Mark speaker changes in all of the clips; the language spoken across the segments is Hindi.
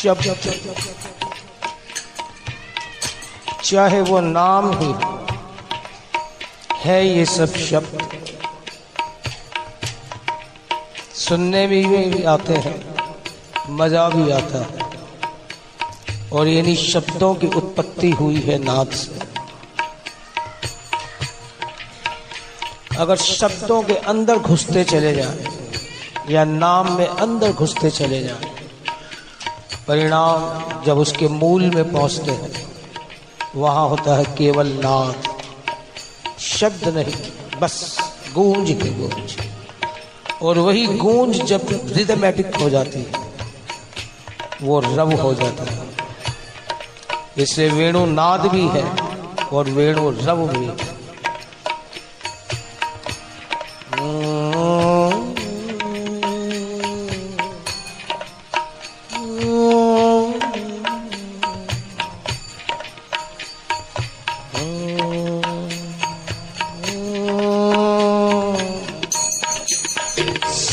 Speaker 1: शब्द चाहे वो नाम ही है ये सब शब्द। सुनने में भी आते हैं, मज़ा भी आता है। और यानी शब्दों की उत्पत्ति हुई है नाद से। अगर शब्दों के अंदर घुसते चले जाए या नाम में अंदर घुसते चले जाए परिणाम जब उसके मूल में पहुँचते हैं, वहाँ होता है केवल नाद। शब्द नहीं, बस गूंज की गूंज। और वही गूंज जब रिदमेटिक हो जाती है, वो रव हो जाता है। इससे वेणु नाद भी है और वेणु रव भी है।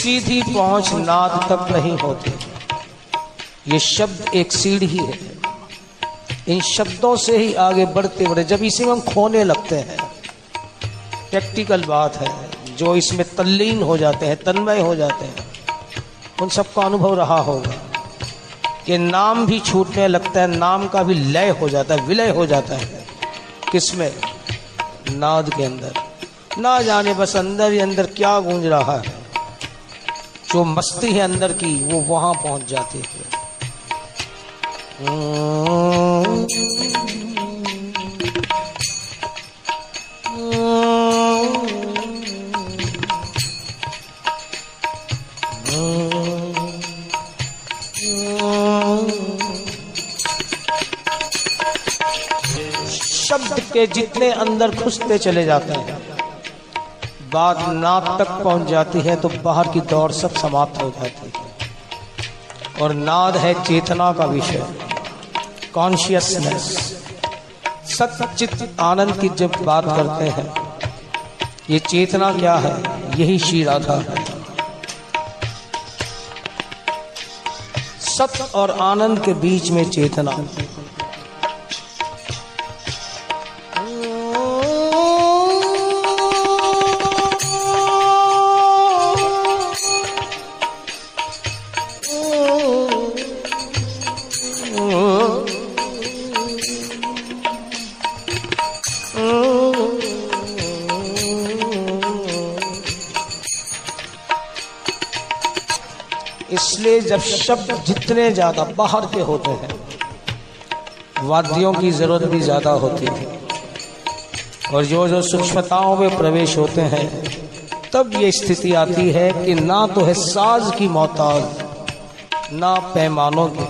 Speaker 1: सीधी पहुँच नाद तक नहीं होती। ये शब्द एक सीढ़ी है। इन शब्दों से ही आगे बढ़ते बढ़े जब इसी में हम खोने लगते हैं, प्रैक्टिकल बात है, जो इसमें तल्लीन हो जाते हैं, तन्मय हो जाते हैं, उन सबका अनुभव रहा होगा। कि नाम भी छूटने लगता है, नाम का भी लय हो जाता है, विलय हो जाता है। किसमें? नाद के अंदर। ना जाने बस अंदर ही अंदर क्या गूंज रहा है। जो मस्ती है अंदर की, वो वहाँ पहुँच जाती है। शब्द के जितने अंदर घुसते चले जाते हैं। बात नाद तक पहुँच जाती है तो बाहर की दौड़ सब समाप्त हो जाती है। और नाद है चेतना का विषय कॉन्शियसनेस सचित आनंद की जब बात करते हैं, ये चेतना क्या है? यही श्री राधा है। सत्य और आनंद के बीच में चेतना। इसलिए जब शब्द जितने ज़्यादा बाहर के होते हैं, वाद्यों की ज़रूरत भी ज़्यादा होती है और जो जो सूक्ष्मताओं में प्रवेश होते हैं, तब ये स्थिति आती है कि ना तो है साज की मोहताज, ना पैमानों की।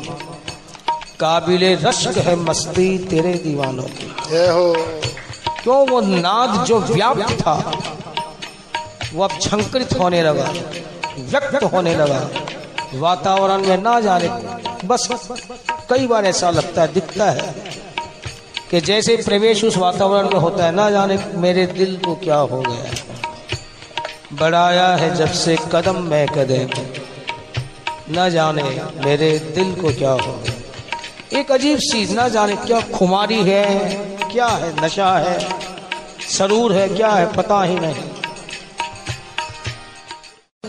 Speaker 1: काबिले रश्क है मस्ती तेरे दीवानों की। क्यों वो नाद जो व्याप्त था, वो अब झंकृत होने लगा, व्यक्त होने लगा। वातावरण में ना जाने, बस कई बार ऐसा लगता है, दिखता है कि जैसे प्रवेश उस वातावरण में होता है, ना जाने मेरे दिल को क्या हो गया बढ़ाया है जब से कदम मैं कदम न जाने मेरे दिल को क्या हो गया एक अजीब चीज़ ना जाने क्या खुमारी है क्या है? नशा है? सरूर है? क्या है? पता ही नहीं।